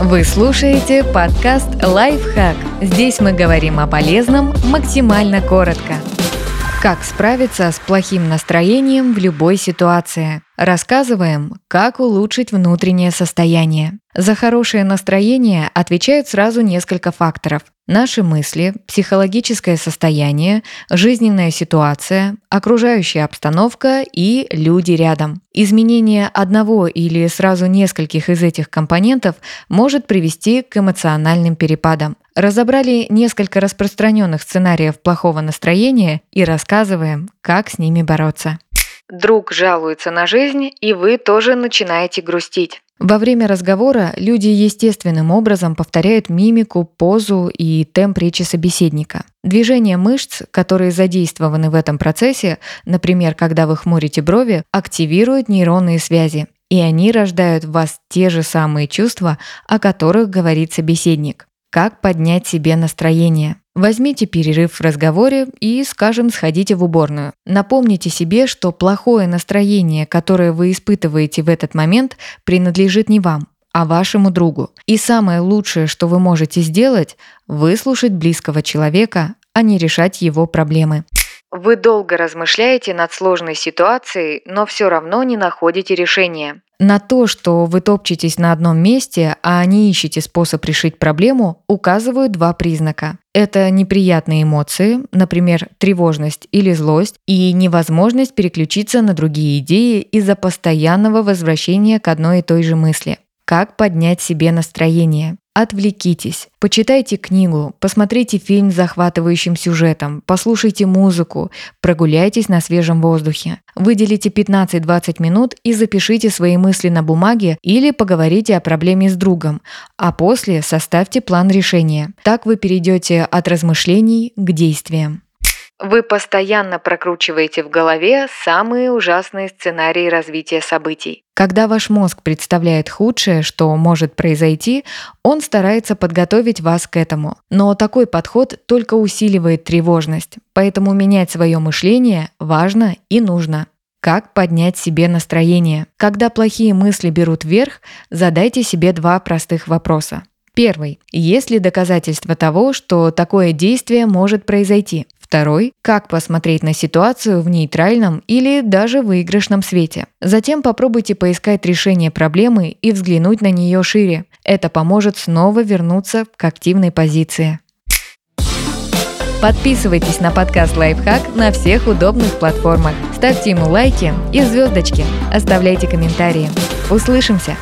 Вы слушаете подкаст «Лайфхак». Здесь мы говорим о полезном максимально коротко. Как справиться с плохим настроением в любой ситуации? Рассказываем, как улучшить внутреннее состояние. За хорошее настроение отвечают сразу несколько факторов. Наши мысли, психологическое состояние, жизненная ситуация, окружающая обстановка и люди рядом. Изменение одного или сразу нескольких из этих компонентов может привести к эмоциональным перепадам. Разобрали несколько распространенных сценариев плохого настроения и рассказываем, как с ними бороться. Друг жалуется на жизнь, и вы тоже начинаете грустить. Во время разговора люди естественным образом повторяют мимику, позу и темп речи собеседника. Движения мышц, которые задействованы в этом процессе, например, когда вы хмурите брови, активируют нейронные связи, и они рождают в вас те же самые чувства, о которых говорит собеседник. Как поднять себе настроение? Возьмите перерыв в разговоре и, скажем, сходите в уборную. Напомните себе, что плохое настроение, которое вы испытываете в этот момент, принадлежит не вам, а вашему другу. И самое лучшее, что вы можете сделать – выслушать близкого человека, а не решать его проблемы. Вы долго размышляете над сложной ситуацией, но все равно не находите решения. На то, что вы топчетесь на одном месте, а не ищете способ решить проблему, указывают два признака. Это неприятные эмоции, например, тревожность или злость, и невозможность переключиться на другие идеи из-за постоянного возвращения к одной и той же мысли. Как поднять себе настроение? Отвлекитесь, почитайте книгу, посмотрите фильм с захватывающим сюжетом, послушайте музыку, прогуляйтесь на свежем воздухе. Выделите 15-20 минут и запишите свои мысли на бумаге или поговорите о проблеме с другом, а после составьте план решения. Так вы перейдете от размышлений к действиям. Вы постоянно прокручиваете в голове самые ужасные сценарии развития событий. Когда ваш мозг представляет худшее, что может произойти, он старается подготовить вас к этому. Но такой подход только усиливает тревожность, поэтому менять свое мышление важно и нужно. Как поднять себе настроение? Когда плохие мысли берут верх, задайте себе два простых вопроса. Первый. Есть ли доказательства того, что такое действие может произойти? Второй – как посмотреть на ситуацию в нейтральном или даже выигрышном свете. Затем попробуйте поискать решение проблемы и взглянуть на нее шире. Это поможет снова вернуться к активной позиции. Подписывайтесь на подкаст «Лайфхак» на всех удобных платформах. Ставьте ему лайки и звездочки. Оставляйте комментарии. Услышимся!